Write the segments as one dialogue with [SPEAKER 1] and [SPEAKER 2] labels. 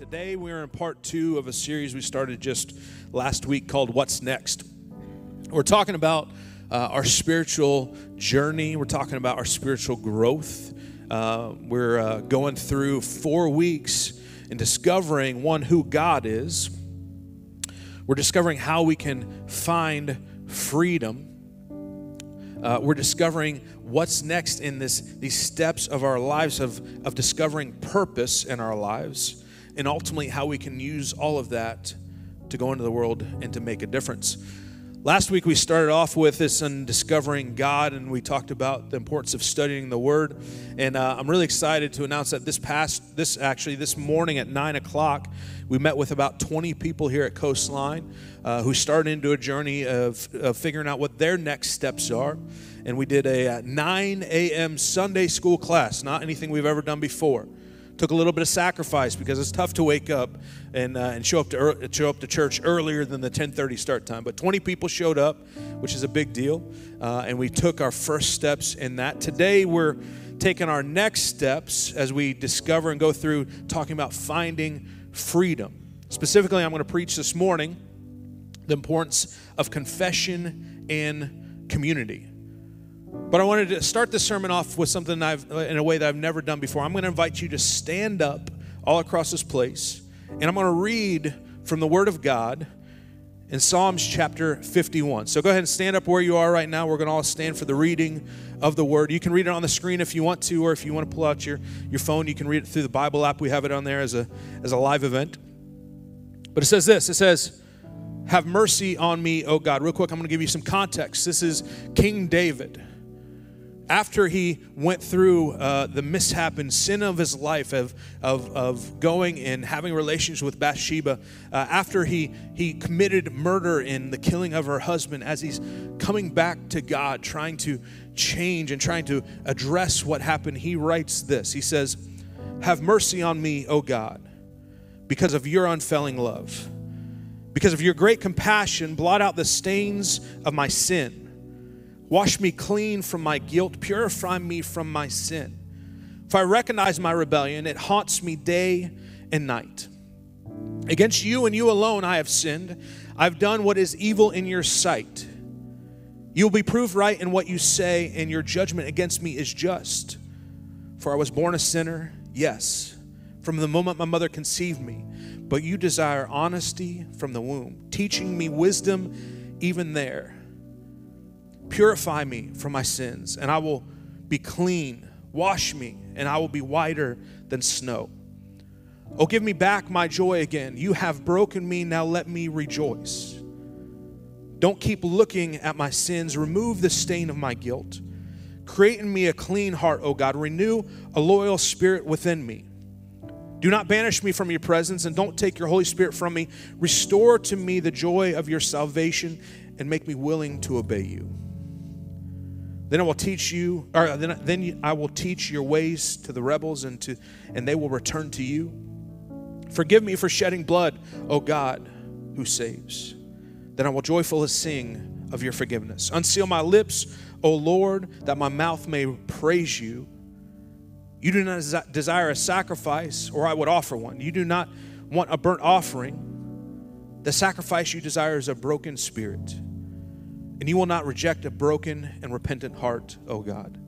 [SPEAKER 1] Today we're in part two of a series we started just last week called What's Next. We're talking about uh, our spiritual journey, we're talking about our spiritual growth. Uh, we're uh, going through four weeks in discovering one, who God is. We're discovering how we can find freedom. Uh, we're discovering what's next in this these steps of our lives of, of discovering purpose in our lives and ultimately how we can use all of that to go into the world and to make a difference. Last week we started off with this and discovering God, and we talked about the importance of studying the Word. And uh, I'm really excited to announce that this past, this actually, this morning at nine o'clock, we met with about 20 people here at Coastline uh, who started into a journey of, of figuring out what their next steps are. And we did a uh, 9 a.m. Sunday school class, not anything we've ever done before. Took a little bit of sacrifice because it's tough to wake up and, uh, and show, up to er- show up to church earlier than the 10:30 start time. But 20 people showed up, which is a big deal, uh, and we took our first steps in that. Today we're taking our next steps as we discover and go through talking about finding freedom. Specifically, I'm going to preach this morning the importance of confession and community. But I wanted to start this sermon off with something I've, in a way that I've never done before. I'm going to invite you to stand up all across this place, and I'm going to read from the Word of God in Psalms chapter 51. So go ahead and stand up where you are right now. We're going to all stand for the reading of the word. You can read it on the screen if you want to, or if you want to pull out your, your phone, you can read it through the Bible app. We have it on there as a, as a live event. But it says this it says, Have mercy on me, O God. Real quick, I'm going to give you some context. This is King David after he went through uh, the mishap and sin of his life of, of, of going and having relations with Bathsheba, uh, after he, he committed murder in the killing of her husband, as he's coming back to God, trying to change and trying to address what happened, he writes this He says, Have mercy on me, O God, because of your unfailing love. Because of your great compassion, blot out the stains of my sin Wash me clean from my guilt, purify me from my sin. If I recognize my rebellion, it haunts me day and night. Against you and you alone I have sinned. I've done what is evil in your sight. You will be proved right in what you say, and your judgment against me is just. For I was born a sinner, yes, from the moment my mother conceived me. But you desire honesty from the womb, teaching me wisdom even there. Purify me from my sins, and I will be clean. Wash me, and I will be whiter than snow. Oh, give me back my joy again. You have broken me, now let me rejoice. Don't keep looking at my sins. Remove the stain of my guilt. Create in me a clean heart, O God. Renew a loyal spirit within me. Do not banish me from your presence, and don't take your Holy Spirit from me. Restore to me the joy of your salvation, and make me willing to obey you. Then I will teach you, or then, then I will teach your ways to the rebels, and to, and they will return to you. Forgive me for shedding blood, O God, who saves. Then I will joyfully sing of your forgiveness. Unseal my lips, O Lord, that my mouth may praise you. You do not desire a sacrifice, or I would offer one. You do not want a burnt offering. The sacrifice you desire is a broken spirit and you will not reject a broken and repentant heart, O God.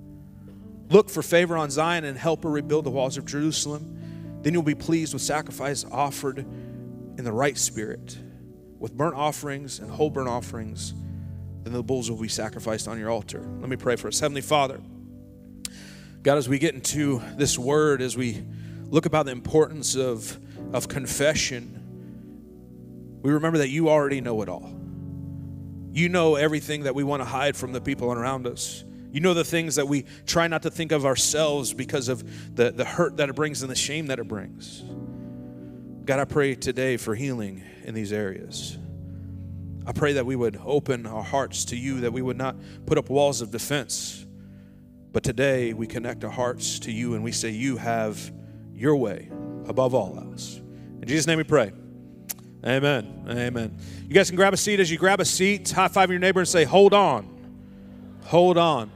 [SPEAKER 1] Look for favor on Zion and help her rebuild the walls of Jerusalem. Then you'll be pleased with sacrifice offered in the right spirit, with burnt offerings and whole burnt offerings. Then the bulls will be sacrificed on your altar. Let me pray for us. Heavenly Father, God, as we get into this word, as we look about the importance of, of confession, we remember that you already know it all. You know everything that we want to hide from the people around us. You know the things that we try not to think of ourselves because of the, the hurt that it brings and the shame that it brings. God, I pray today for healing in these areas. I pray that we would open our hearts to you, that we would not put up walls of defense. But today we connect our hearts to you and we say, You have your way above all else. In Jesus' name we pray. Amen. Amen. You guys can grab a seat. As you grab a seat, high five your neighbor and say, Hold on. Hold on.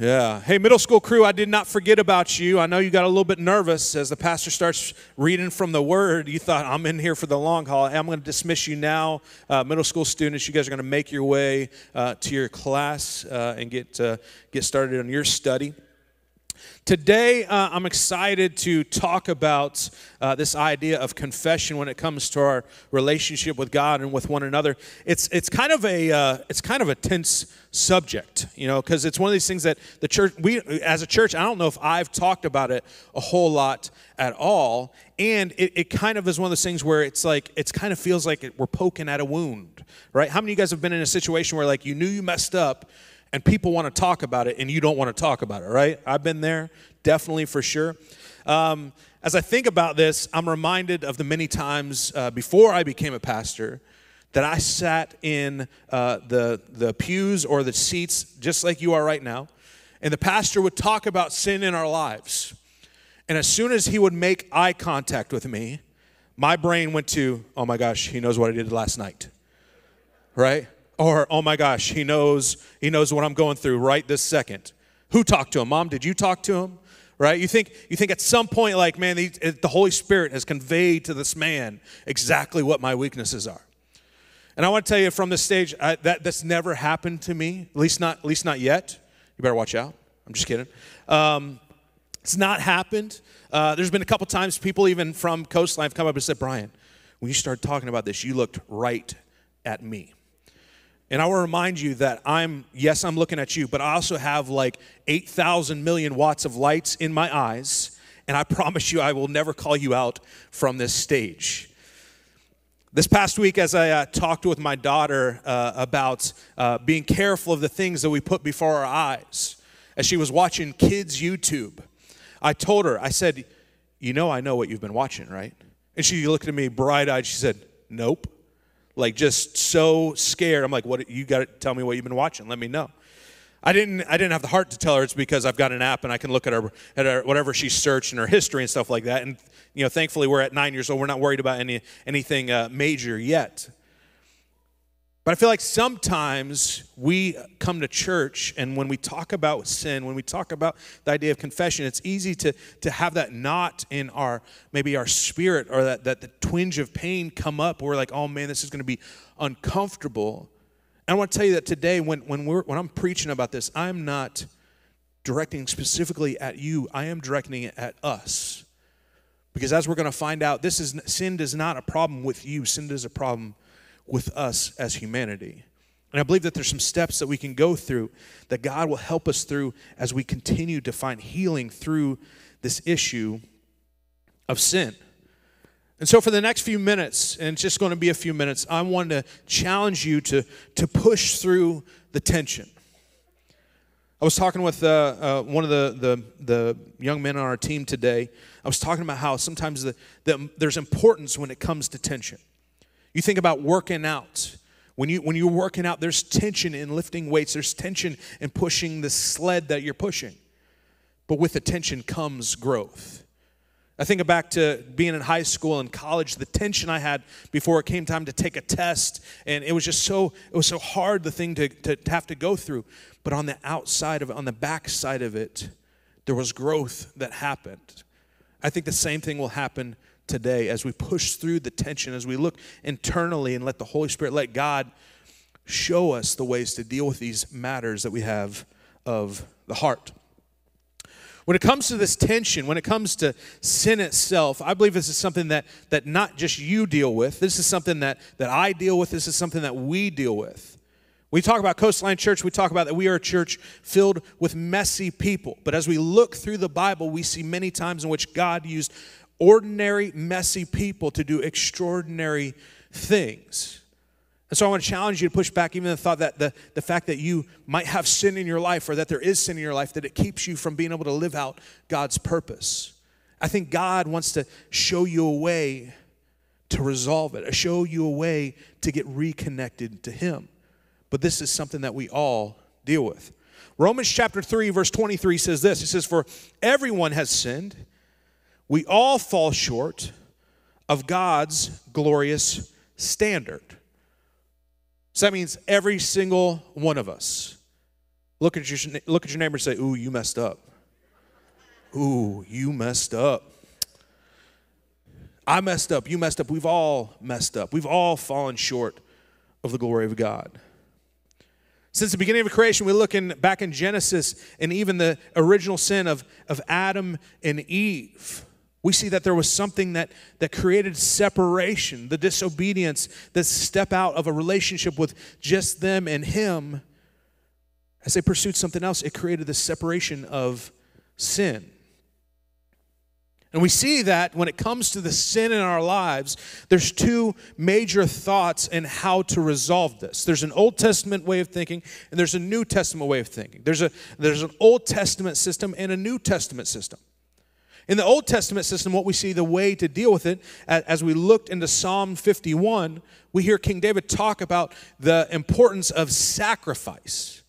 [SPEAKER 1] Yeah. Hey, middle school crew, I did not forget about you. I know you got a little bit nervous as the pastor starts reading from the word. You thought, I'm in here for the long haul. I'm going to dismiss you now. Uh, middle school students, you guys are going to make your way uh, to your class uh, and get, uh, get started on your study. Today, uh, I'm excited to talk about uh, this idea of confession when it comes to our relationship with God and with one another. It's, it's, kind, of a, uh, it's kind of a tense subject, you know, because it's one of these things that the church, we as a church, I don't know if I've talked about it a whole lot at all. And it, it kind of is one of those things where it's like, it kind of feels like we're poking at a wound, right? How many of you guys have been in a situation where like you knew you messed up? and people want to talk about it and you don't want to talk about it, right? I've been there, definitely for sure. Um, as I think about this, I'm reminded of the many times uh, before I became a pastor that I sat in uh, the, the pews or the seats just like you are right now, and the pastor would talk about sin in our lives. And as soon as he would make eye contact with me, my brain went to, oh my gosh, he knows what I did last night, right? or oh my gosh, he knows he knows what I'm going through right this second. Who talked to him? Mom, did you talk to him? Right? You think you think at some point like, man, the, the Holy Spirit has conveyed to this man exactly what my weaknesses are. And I want to tell you from this stage I, that that's never happened to me, at least not at least not yet. You better watch out. I'm just kidding. Um, it's not happened. Uh, there's been a couple times people even from Coastline have come up and said, Brian, when you started talking about this, you looked right at me. And I will remind you that I'm, yes, I'm looking at you, but I also have like 8,000 million watts of lights in my eyes. And I promise you, I will never call you out from this stage. This past week, as I uh, talked with my daughter uh, about uh, being careful of the things that we put before our eyes, as she was watching kids' YouTube, I told her, I said, You know, I know what you've been watching, right? And she looked at me bright eyed. She said, Nope like just so scared. I'm like, what? You got to tell me what you've been watching. Let me know. I didn't. I didn't have the heart to tell her it's because I've got an app and I can look at her at her, whatever she's searched and her history and stuff like that. And you know, thankfully, we're at nine years old. We're not worried about any anything uh, major yet. But I feel like sometimes we come to church, and when we talk about sin, when we talk about the idea of confession, it's easy to, to have that knot in our maybe our spirit or that, that the twinge of pain come up. We're like, oh man, this is going to be uncomfortable. And I want to tell you that today, when, when, we're, when I'm preaching about this, I'm not directing specifically at you, I am directing it at us. Because as we're going to find out, this is sin is not a problem with you, sin is a problem with us as humanity. And I believe that there's some steps that we can go through that God will help us through as we continue to find healing through this issue of sin. And so, for the next few minutes, and it's just going to be a few minutes, I want to challenge you to, to push through the tension. I was talking with uh, uh, one of the, the, the, young men on our team today. I was talking about how sometimes the, the, there's importance when it comes to tension. You think about working out. When, you, when you're working out, there's tension in lifting weights, there's tension in pushing the sled that you're pushing. But with the tension comes growth. I think back to being in high school and college, the tension I had before it came time to take a test, and it was just so it was so hard the thing to, to, to have to go through. But on the outside of it, on the back side of it, there was growth that happened. I think the same thing will happen today as we push through the tension, as we look internally and let the Holy Spirit, let God show us the ways to deal with these matters that we have of the heart. When it comes to this tension, when it comes to sin itself, I believe this is something that, that not just you deal with. This is something that, that I deal with. This is something that we deal with. We talk about Coastline Church, we talk about that we are a church filled with messy people. But as we look through the Bible, we see many times in which God used ordinary, messy people to do extraordinary things. And so I want to challenge you to push back even the thought that the, the fact that you might have sin in your life or that there is sin in your life, that it keeps you from being able to live out God's purpose. I think God wants to show you a way to resolve it, show you a way to get reconnected to Him. But this is something that we all deal with. Romans chapter 3, verse 23 says this It says, For everyone has sinned we all fall short of God's glorious standard. So that means every single one of us. Look at your, look at your neighbor and say, Ooh, you messed up. Ooh, you messed up. I messed up. You messed up. We've all messed up. We've all fallen short of the glory of God. Since the beginning of creation, we look in, back in Genesis and even the original sin of, of Adam and Eve. We see that there was something that, that created separation, the disobedience, the step out of a relationship with just them and him. As they pursued something else, it created the separation of sin. And we see that when it comes to the sin in our lives, there's two major thoughts in how to resolve this. There's an Old Testament way of thinking, and there's a New Testament way of thinking. There's, a, there's an Old Testament system and a New Testament system. In the Old Testament system, what we see the way to deal with it, as we looked into Psalm 51, we hear King David talk about the importance of sacrifice.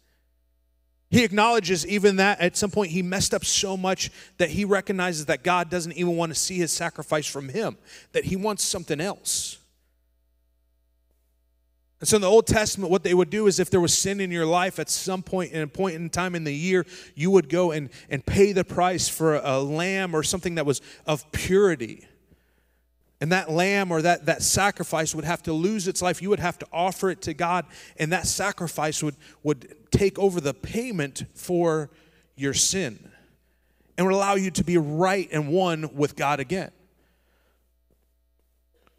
[SPEAKER 1] He acknowledges even that at some point he messed up so much that he recognizes that God doesn't even want to see his sacrifice from him, that he wants something else. And so in the Old Testament, what they would do is if there was sin in your life at some point in a point in time in the year, you would go and, and pay the price for a lamb or something that was of purity. And that lamb or that, that sacrifice would have to lose its life. You would have to offer it to God, and that sacrifice would, would take over the payment for your sin and would allow you to be right and one with God again.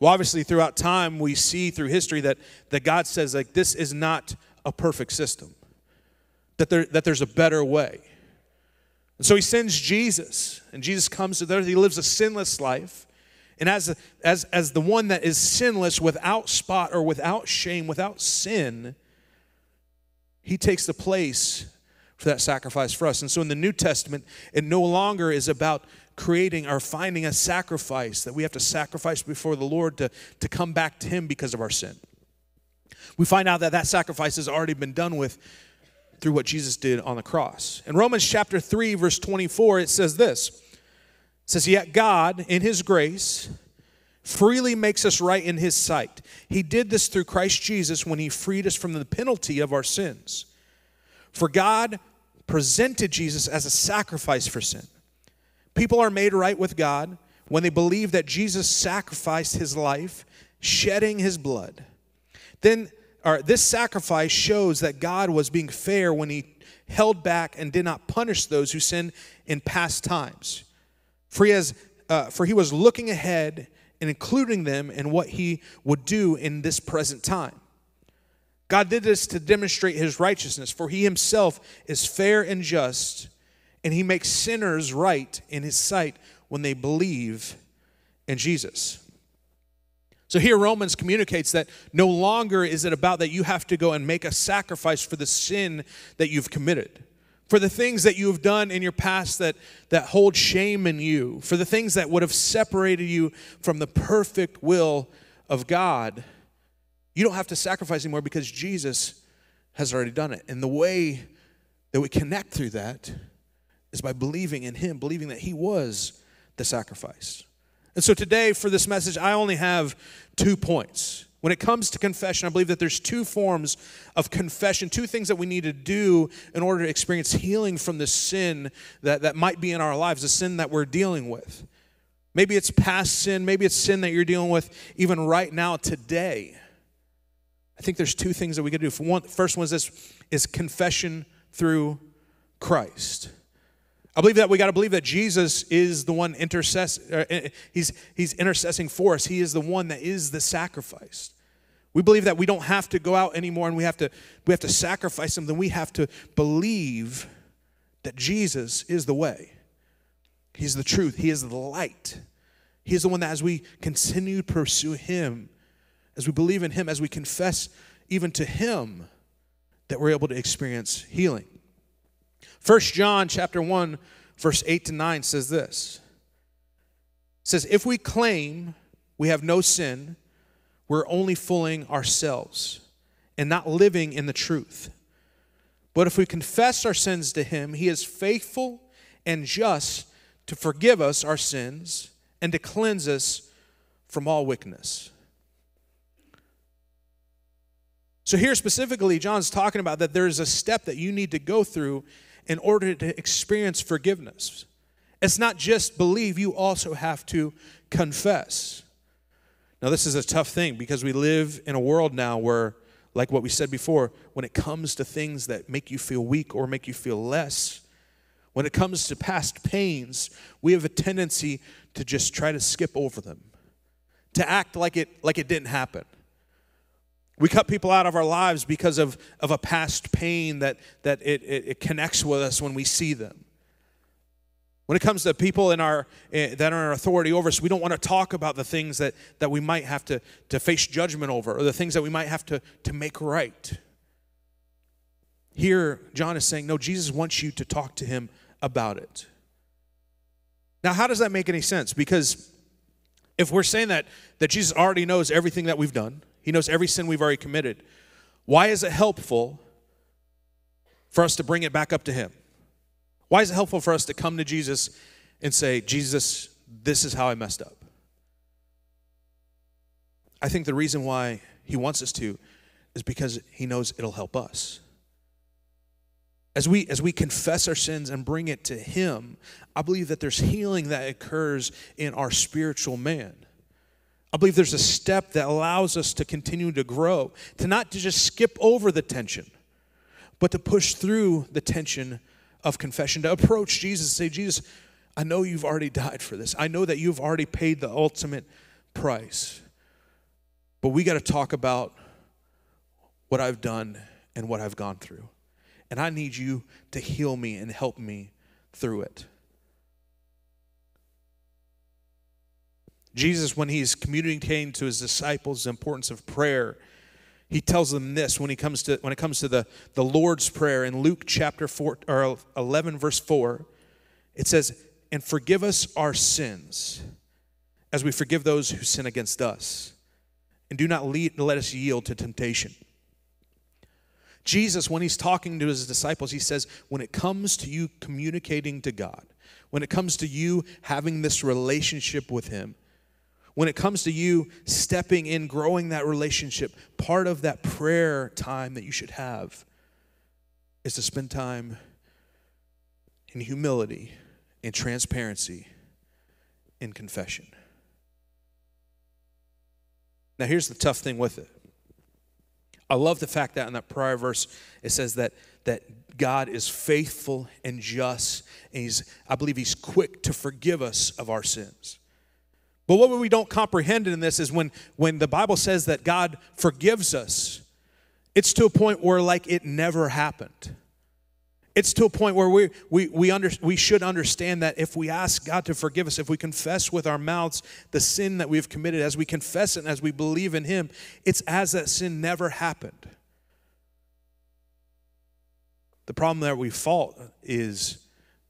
[SPEAKER 1] Well, obviously, throughout time, we see through history that, that God says, like, this is not a perfect system, that, there, that there's a better way. And so he sends Jesus, and Jesus comes to the earth. He lives a sinless life. And as, as, as the one that is sinless, without spot or without shame, without sin, he takes the place for that sacrifice for us. And so in the New Testament, it no longer is about creating or finding a sacrifice that we have to sacrifice before the Lord to, to come back to Him because of our sin. We find out that that sacrifice has already been done with through what Jesus did on the cross. In Romans chapter 3, verse 24, it says this it says, Yet God, in His grace, freely makes us right in His sight. He did this through Christ Jesus when He freed us from the penalty of our sins. For God presented Jesus as a sacrifice for sin People are made right with God when they believe that Jesus sacrificed his life, shedding his blood. Then or this sacrifice shows that God was being fair when he held back and did not punish those who sinned in past times. For he, has, uh, for he was looking ahead and including them in what he would do in this present time. God did this to demonstrate his righteousness, for he himself is fair and just and he makes sinners right in his sight when they believe in Jesus. So here Romans communicates that no longer is it about that you have to go and make a sacrifice for the sin that you've committed. For the things that you have done in your past that, that hold shame in you, for the things that would have separated you from the perfect will of God, you don't have to sacrifice anymore because Jesus has already done it. And the way that we connect through that is by believing in Him, believing that He was the sacrifice. And so today, for this message, I only have two points. When it comes to confession, I believe that there's two forms of confession, two things that we need to do in order to experience healing from the sin that, that might be in our lives, the sin that we're dealing with. Maybe it's past sin, maybe it's sin that you're dealing with even right now, today. I think there's two things that we can do. one, the first one is this is confession through Christ. I believe that we got to believe that Jesus is the one intercess. Uh, eh, he's he's intercessing for us. He is the one that is the sacrifice. We believe that we don't have to go out anymore, and we have to we have to sacrifice something. We have to believe that Jesus is the way. He's the truth. He is the light. He is the one that, as we continue to pursue Him, as we believe in Him, as we confess even to Him, that we're able to experience healing. First John chapter 1 verse 8 to 9 says this. It says if we claim we have no sin, we're only fooling ourselves and not living in the truth. But if we confess our sins to him, he is faithful and just to forgive us our sins and to cleanse us from all wickedness. So, here specifically, John's talking about that there is a step that you need to go through in order to experience forgiveness. It's not just believe, you also have to confess. Now, this is a tough thing because we live in a world now where, like what we said before, when it comes to things that make you feel weak or make you feel less, when it comes to past pains, we have a tendency to just try to skip over them, to act like it, like it didn't happen. We cut people out of our lives because of, of a past pain that, that it, it, it connects with us when we see them. When it comes to people in our, eh, that are in authority over us, we don't want to talk about the things that, that we might have to, to face judgment over or the things that we might have to, to make right. Here, John is saying, no, Jesus wants you to talk to him about it. Now, how does that make any sense? Because if we're saying that, that Jesus already knows everything that we've done, he knows every sin we've already committed. Why is it helpful for us to bring it back up to Him? Why is it helpful for us to come to Jesus and say, Jesus, this is how I messed up? I think the reason why He wants us to is because He knows it'll help us. As we, as we confess our sins and bring it to Him, I believe that there's healing that occurs in our spiritual man. I believe there's a step that allows us to continue to grow, to not to just skip over the tension, but to push through the tension of confession, to approach Jesus and say, Jesus, I know you've already died for this. I know that you've already paid the ultimate price. But we got to talk about what I've done and what I've gone through. And I need you to heal me and help me through it. Jesus, when he's communicating to his disciples the importance of prayer, he tells them this when he comes to when it comes to the, the Lord's Prayer in Luke chapter four or eleven, verse four, it says, And forgive us our sins as we forgive those who sin against us. And do not lead, let us yield to temptation. Jesus, when he's talking to his disciples, he says, When it comes to you communicating to God, when it comes to you having this relationship with him, when it comes to you stepping in, growing that relationship, part of that prayer time that you should have is to spend time in humility, in transparency, in confession. Now, here's the tough thing with it. I love the fact that in that prior verse, it says that, that God is faithful and just, and he's, I believe he's quick to forgive us of our sins. But what we don't comprehend in this is when, when the Bible says that God forgives us, it's to a point where like it never happened. It's to a point where we, we, we, under, we should understand that if we ask God to forgive us, if we confess with our mouths the sin that we've committed, as we confess it and as we believe in Him, it's as that sin never happened. The problem that we fault is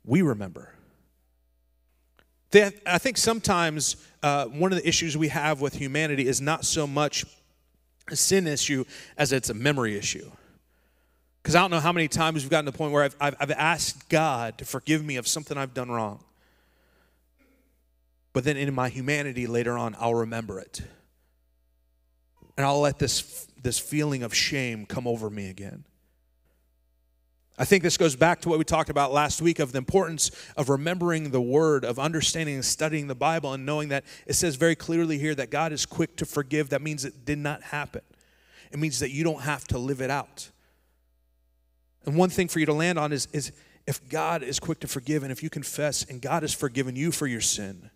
[SPEAKER 1] we remember. They, I think sometimes uh, one of the issues we have with humanity is not so much a sin issue as it's a memory issue. Because I don't know how many times we've gotten to the point where I've, I've, I've asked God to forgive me of something I've done wrong. But then in my humanity later on, I'll remember it. And I'll let this, this feeling of shame come over me again. I think this goes back to what we talked about last week of the importance of remembering the word, of understanding and studying the Bible, and knowing that it says very clearly here that God is quick to forgive. That means it did not happen, it means that you don't have to live it out. And one thing for you to land on is, is if God is quick to forgive and if you confess and God has forgiven you for your sin,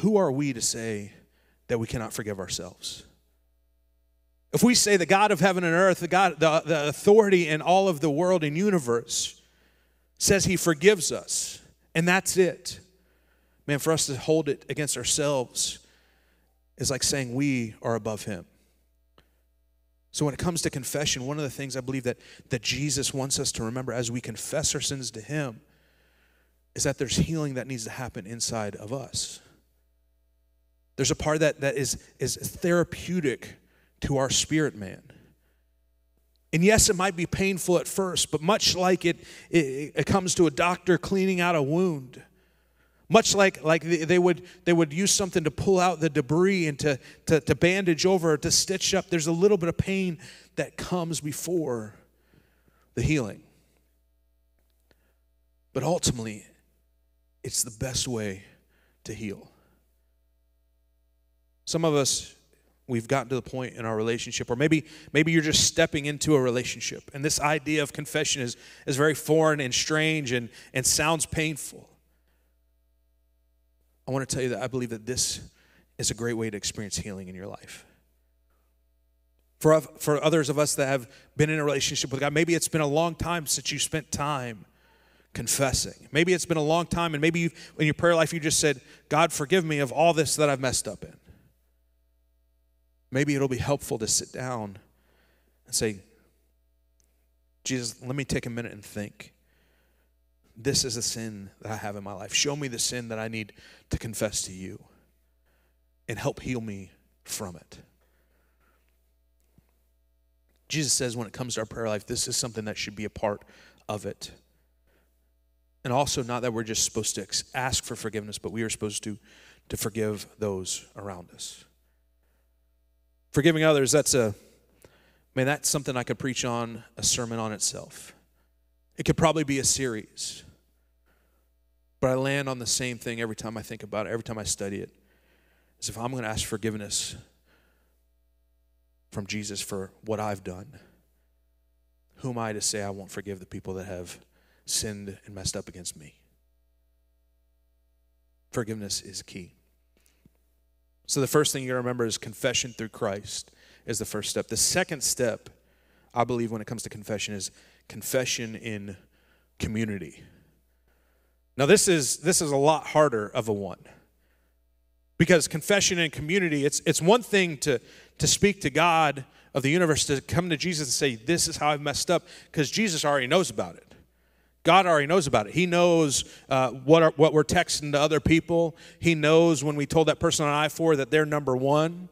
[SPEAKER 1] who are we to say that we cannot forgive ourselves? If we say the God of heaven and earth, the God, the, the authority in all of the world and universe, says he forgives us, and that's it. Man, for us to hold it against ourselves is like saying we are above him. So when it comes to confession, one of the things I believe that, that Jesus wants us to remember as we confess our sins to him is that there's healing that needs to happen inside of us. There's a part that, that is, is therapeutic to our spirit man. And yes, it might be painful at first, but much like it, it, it comes to a doctor cleaning out a wound, much like, like they, would, they would use something to pull out the debris and to, to, to bandage over, to stitch up, there's a little bit of pain that comes before the healing. But ultimately, it's the best way to heal. Some of us we've gotten to the point in our relationship or maybe maybe you're just stepping into a relationship and this idea of confession is is very foreign and strange and and sounds painful i want to tell you that i believe that this is a great way to experience healing in your life for for others of us that have been in a relationship with god maybe it's been a long time since you spent time confessing maybe it's been a long time and maybe you in your prayer life you just said god forgive me of all this that i've messed up in maybe it'll be helpful to sit down and say, Jesus, let me take a minute and think. This is a sin that I have in my life. Show me the sin that I need to confess to you and help heal me from it. Jesus says when it comes to our prayer life, this is something that should be a part of it. And also, not that we're just supposed to ask for forgiveness, but we are supposed to, to forgive those around us. Forgiving others, that's a, man, that's something I could preach on a sermon on itself. It could probably be a series. But I land on the same thing every time I think about it, every time I study it. Is if I'm going to ask forgiveness from Jesus for what I've done, who am I to say I won't forgive the people that have sinned and messed up against me? Forgiveness is key. So the first thing you gotta remember is confession through Christ is the first step. The second step, I believe, when it comes to confession, is confession in community. Now this is this is a lot harder of a one. Because confession in community, it's it's one thing to to speak to God of the universe, to come to Jesus and say, This is how I've messed up, because Jesus already knows about it. God already knows about it. He knows uh, what, are, what we're texting to other people. He knows when we told that person on I 4 that they're number one.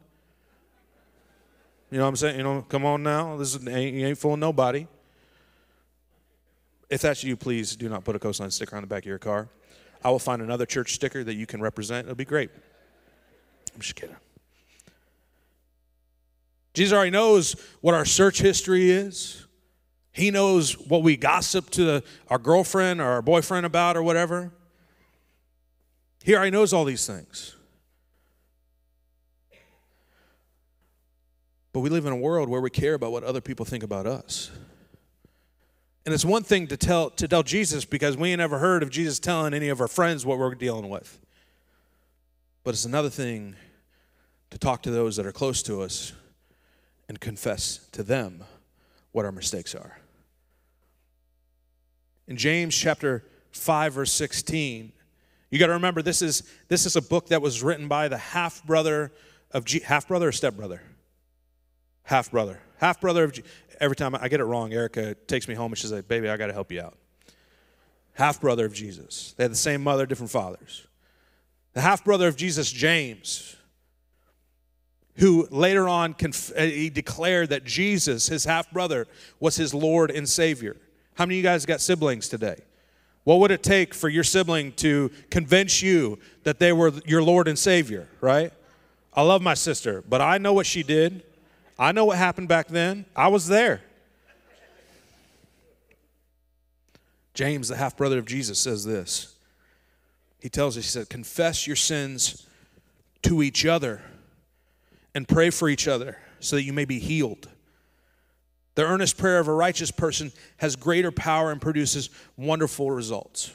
[SPEAKER 1] You know what I'm saying? You know, come on now. This is, ain't, you ain't fooling nobody. If that's you, please do not put a coastline sticker on the back of your car. I will find another church sticker that you can represent. It'll be great. I'm just kidding. Jesus already knows what our search history is. He knows what we gossip to our girlfriend or our boyfriend about or whatever. He already knows all these things. But we live in a world where we care about what other people think about us. And it's one thing to tell to tell Jesus because we ain't ever heard of Jesus telling any of our friends what we're dealing with. But it's another thing to talk to those that are close to us and confess to them what our mistakes are in James chapter 5 verse 16. You got to remember this is this is a book that was written by the half brother of G- half brother or step brother. Half brother. Half brother of every time I get it wrong, Erica takes me home and she's like, "Baby, I got to help you out." Half brother of Jesus. They had the same mother, different fathers. The half brother of Jesus, James, who later on conf- he declared that Jesus, his half brother, was his Lord and Savior. How many of you guys got siblings today? What would it take for your sibling to convince you that they were your Lord and Savior, right? I love my sister, but I know what she did. I know what happened back then. I was there. James, the half brother of Jesus, says this. He tells us, he said, Confess your sins to each other and pray for each other so that you may be healed. The earnest prayer of a righteous person has greater power and produces wonderful results.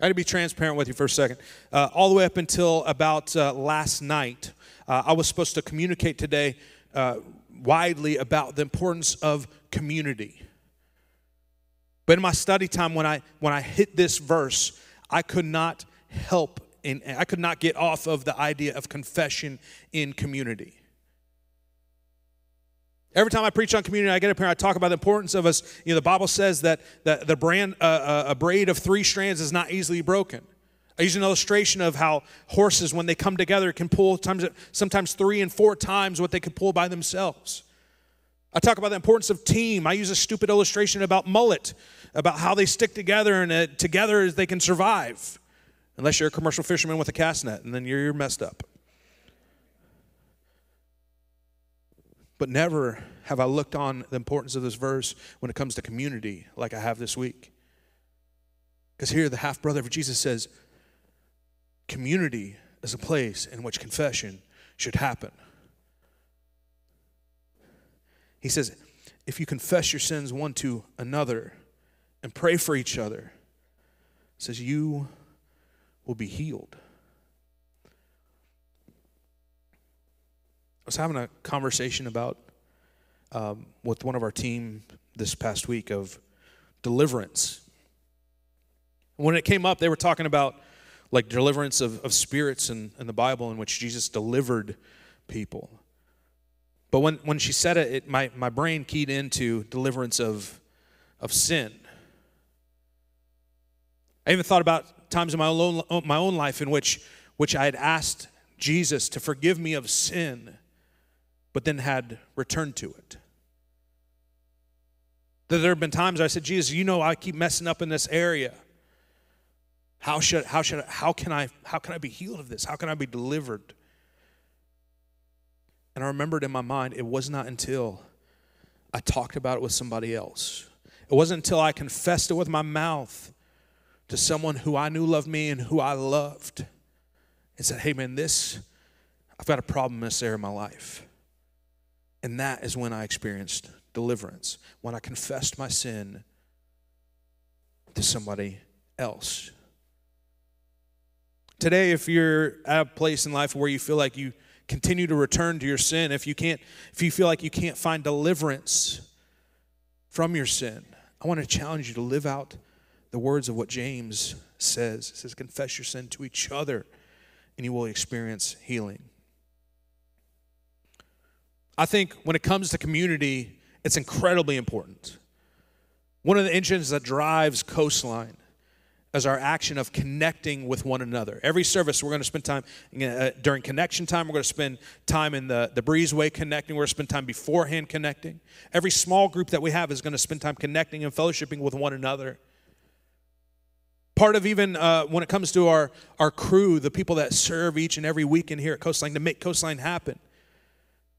[SPEAKER 1] I got to be transparent with you for a second. Uh, all the way up until about uh, last night, uh, I was supposed to communicate today uh, widely about the importance of community. But in my study time, when I when I hit this verse, I could not help and I could not get off of the idea of confession in community. Every time I preach on community, I get up here I talk about the importance of us. You know, the Bible says that the, the brand, uh, uh, a braid of three strands is not easily broken. I use an illustration of how horses, when they come together, can pull times, sometimes three and four times what they could pull by themselves. I talk about the importance of team. I use a stupid illustration about mullet, about how they stick together and uh, together as they can survive, unless you're a commercial fisherman with a cast net, and then you're, you're messed up. But never have I looked on the importance of this verse when it comes to community like I have this week. Because here, the half brother of Jesus says, community is a place in which confession should happen. He says, if you confess your sins one to another and pray for each other, says you will be healed. was having a conversation about um, with one of our team this past week of deliverance. When it came up, they were talking about like deliverance of, of spirits in, in the Bible in which Jesus delivered people. But when, when she said it, it my, my brain keyed into deliverance of, of sin. I even thought about times in my own, my own life in which, which I had asked Jesus to forgive me of sin but then had returned to it. That there have been times I said, Jesus, you know I keep messing up in this area. How should how should how can I how can I be healed of this? How can I be delivered? And I remembered in my mind, it was not until I talked about it with somebody else. It wasn't until I confessed it with my mouth to someone who I knew loved me and who I loved and said, Hey man, this I've got a problem in this area of my life. And that is when I experienced deliverance, when I confessed my sin to somebody else. Today, if you're at a place in life where you feel like you continue to return to your sin, if you can't, if you feel like you can't find deliverance from your sin, I want to challenge you to live out the words of what James says. It says, confess your sin to each other, and you will experience healing. I think when it comes to community, it's incredibly important. One of the engines that drives Coastline is our action of connecting with one another. Every service, we're going to spend time uh, during connection time. We're going to spend time in the, the breezeway connecting. We're going to spend time beforehand connecting. Every small group that we have is going to spend time connecting and fellowshipping with one another. Part of even uh, when it comes to our, our crew, the people that serve each and every weekend here at Coastline to make Coastline happen,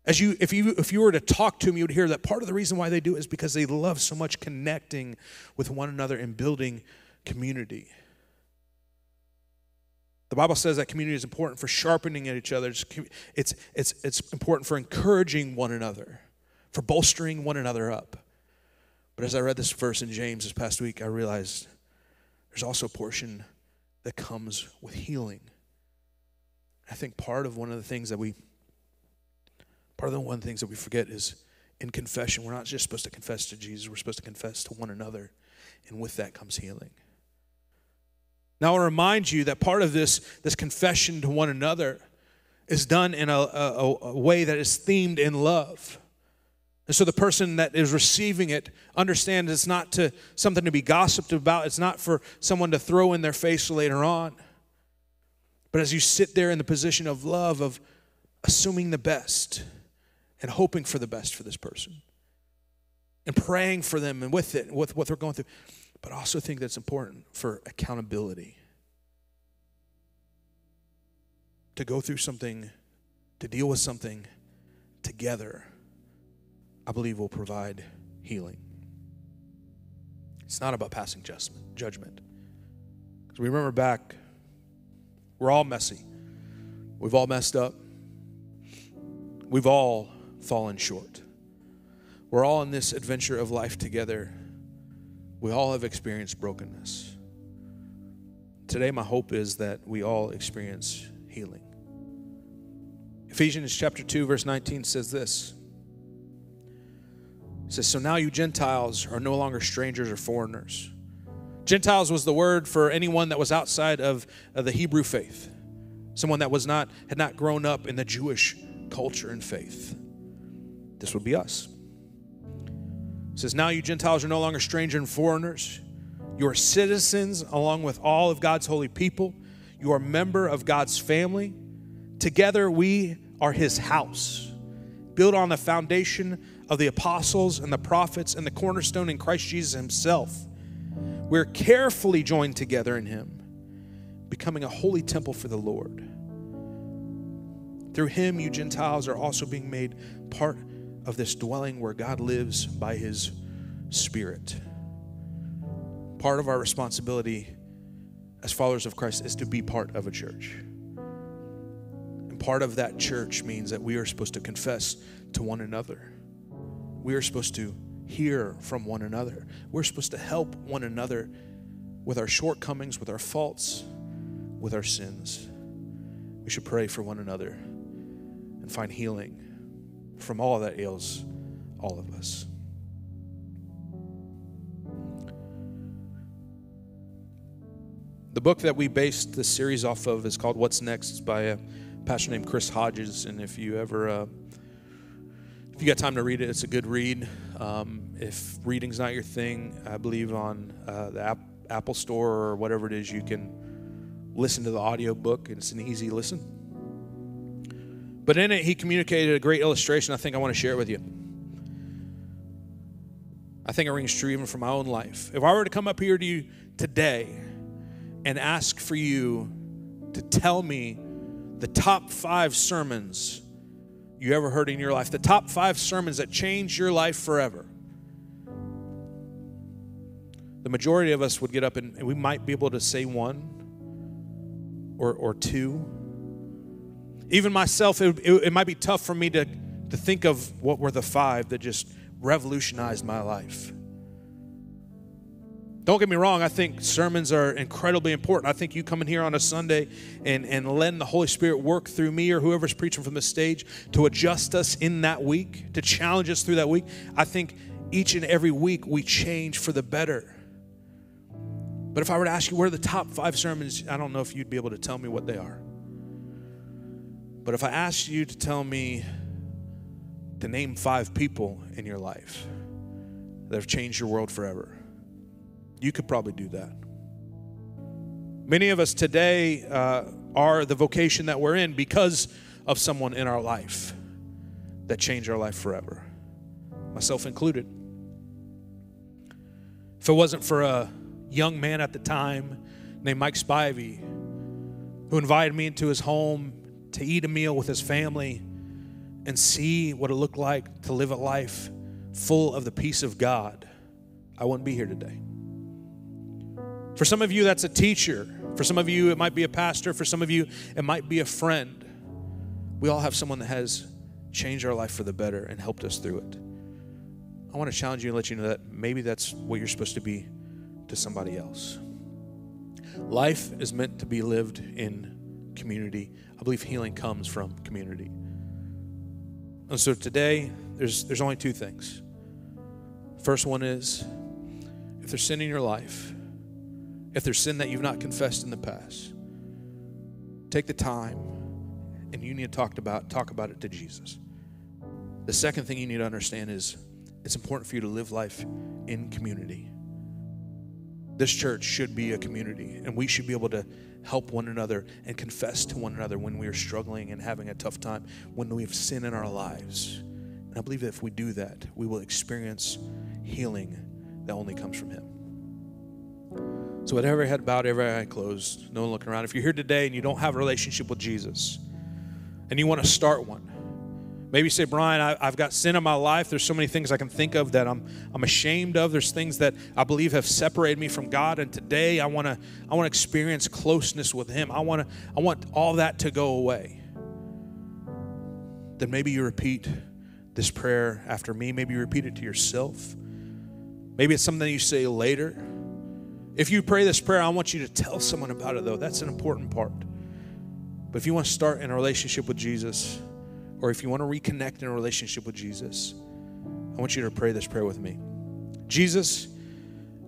[SPEAKER 1] as you, if you, if you were to talk to them, you would hear that part of the reason why they do it is because they love so much connecting with one another and building community. The Bible says that community is important for sharpening at each other. It's, it's, it's important for encouraging one another, for bolstering one another up. But as I read this verse in James this past week, I realized there's also a portion that comes with healing. I think part of one of the things that we Part of the one things that we forget is in confession, we're not just supposed to confess to Jesus, we're supposed to confess to one another. And with that comes healing. Now, I want to remind you that part of this, this confession to one another is done in a, a, a way that is themed in love. And so the person that is receiving it understands it's not to something to be gossiped about. It's not for someone to throw in their face later on. But as you sit there in the position of love, of assuming the best, and hoping for the best for this person and praying for them and with it, and with what they're going through. But I also think that's important for accountability. To go through something, to deal with something together, I believe will provide healing. It's not about passing judgment. judgment. Because we remember back, we're all messy. We've all messed up. We've all fallen short. We're all in this adventure of life together. We all have experienced brokenness. Today, my hope is that we all experience healing. Ephesians chapter 2, verse 19 says this. It says, So now you Gentiles are no longer strangers or foreigners. Gentiles was the word for anyone that was outside of, of the Hebrew faith, someone that was not had not grown up in the Jewish culture and faith. This would be us. It says, Now you Gentiles are no longer strangers and foreigners. You are citizens along with all of God's holy people. You are member of God's family. Together we are his house, built on the foundation of the apostles and the prophets and the cornerstone in Christ Jesus himself. We're carefully joined together in him, becoming a holy temple for the Lord. Through him, you Gentiles are also being made part of this dwelling where God lives by his spirit. Part of our responsibility as followers of Christ is to be part of a church. And part of that church means that we are supposed to confess to one another. We are supposed to hear from one another. We're supposed to help one another with our shortcomings, with our faults, with our sins. We should pray for one another and find healing from all that ails all of us. The book that we based this series off of is called What's Next. by a pastor named Chris Hodges. And if you ever, uh, if you got time to read it, it's a good read. Um, if reading's not your thing, I believe on uh, the App- Apple Store or whatever it is, you can listen to the audio book. It's an easy listen. But in it, he communicated a great illustration. I think I want to share it with you. I think it rings true even for my own life. If I were to come up here to you today and ask for you to tell me the top five sermons you ever heard in your life, the top five sermons that changed your life forever, the majority of us would get up and, and we might be able to say one or, or two even myself, it, it, it might be tough for me to, to think of what were the five that just revolutionized my life. Don't get me wrong, I think sermons are incredibly important. I think you coming here on a Sunday and, and letting the Holy Spirit work through me or whoever's preaching from the stage to adjust us in that week, to challenge us through that week. I think each and every week we change for the better. But if I were to ask you, what are the top five sermons? I don't know if you'd be able to tell me what they are. But if I asked you to tell me to name five people in your life that have changed your world forever, you could probably do that. Many of us today uh, are the vocation that we're in because of someone in our life that changed our life forever, myself included. If it wasn't for a young man at the time named Mike Spivey, who invited me into his home to eat a meal with his family and see what it looked like to live a life full of the peace of God, I wouldn't be here today. For some of you, that's a teacher. For some of you, it might be a pastor. For some of you, it might be a friend. We all have someone that has changed our life for the better and helped us through it. I want to challenge you and let you know that maybe that's what you're supposed to be to somebody else. Life is meant to be lived in community. I believe healing comes from community. And so today, there's, there's only two things. First one is if there's sin in your life, if there's sin that you've not confessed in the past, take the time and you need to talk about, talk about it to Jesus. The second thing you need to understand is it's important for you to live life in community this church should be a community and we should be able to help one another and confess to one another when we are struggling and having a tough time, when we have sin in our lives. And I believe that if we do that, we will experience healing that only comes from Him. So, whatever head had bowed, every eye closed, no one looking around. If you're here today and you don't have a relationship with Jesus and you want to start one, Maybe you say, Brian, I, have got sin in my life. There's so many things I can think of that I'm, I'm ashamed of. There's things that I believe have separated me from God. And today I want to I wanna experience closeness with Him. I, wanna, I want all that to go away. Then maybe you repeat this prayer after me. Maybe you repeat it to yourself. Maybe it's something you say later. If you pray this prayer, I want you to tell someone about it, though. That's an important part. But if you want to start in a relationship with Jesus, or if you want to reconnect in a relationship with Jesus, I want you to pray this prayer with me. Jesus,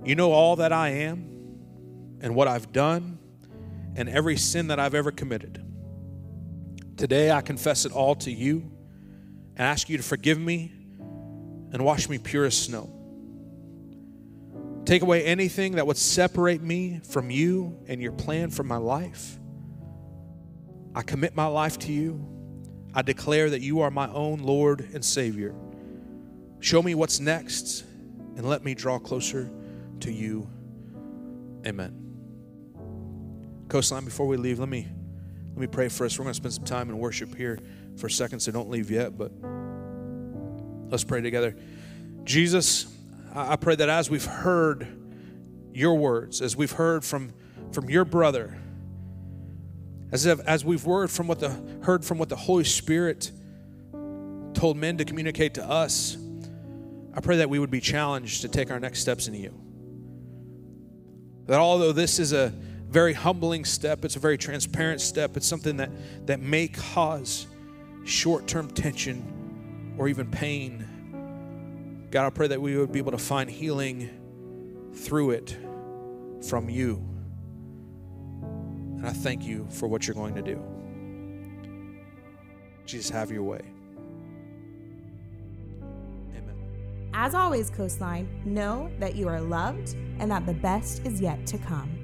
[SPEAKER 1] you know all that I am and what I've done and every sin that I've ever committed. Today I confess it all to you and ask you to forgive me and wash me pure as snow. Take away anything that would separate me from you and your plan for my life. I commit my life to you I declare that you are my own Lord and Savior. Show me what's next and let me draw closer to you. Amen. Coastline, before we leave, let me let me pray for us. We're going to spend some time in worship here for a second, so don't leave yet, but let's pray together. Jesus, I pray that as we've heard your words, as we've heard from, from your brother, as, if, as we've heard from, what the, heard from what the Holy Spirit told men to communicate to us, I pray that we would be challenged to take our next steps in you. That although this is a very humbling step, it's a very transparent step, it's something that, that may cause short term tension or even pain. God, I pray that we would be able to find healing through it from you. And I thank you for what you're going to do. Jesus, have your way.
[SPEAKER 2] Amen. As always, Coastline, know that you are loved and that the best is yet to come.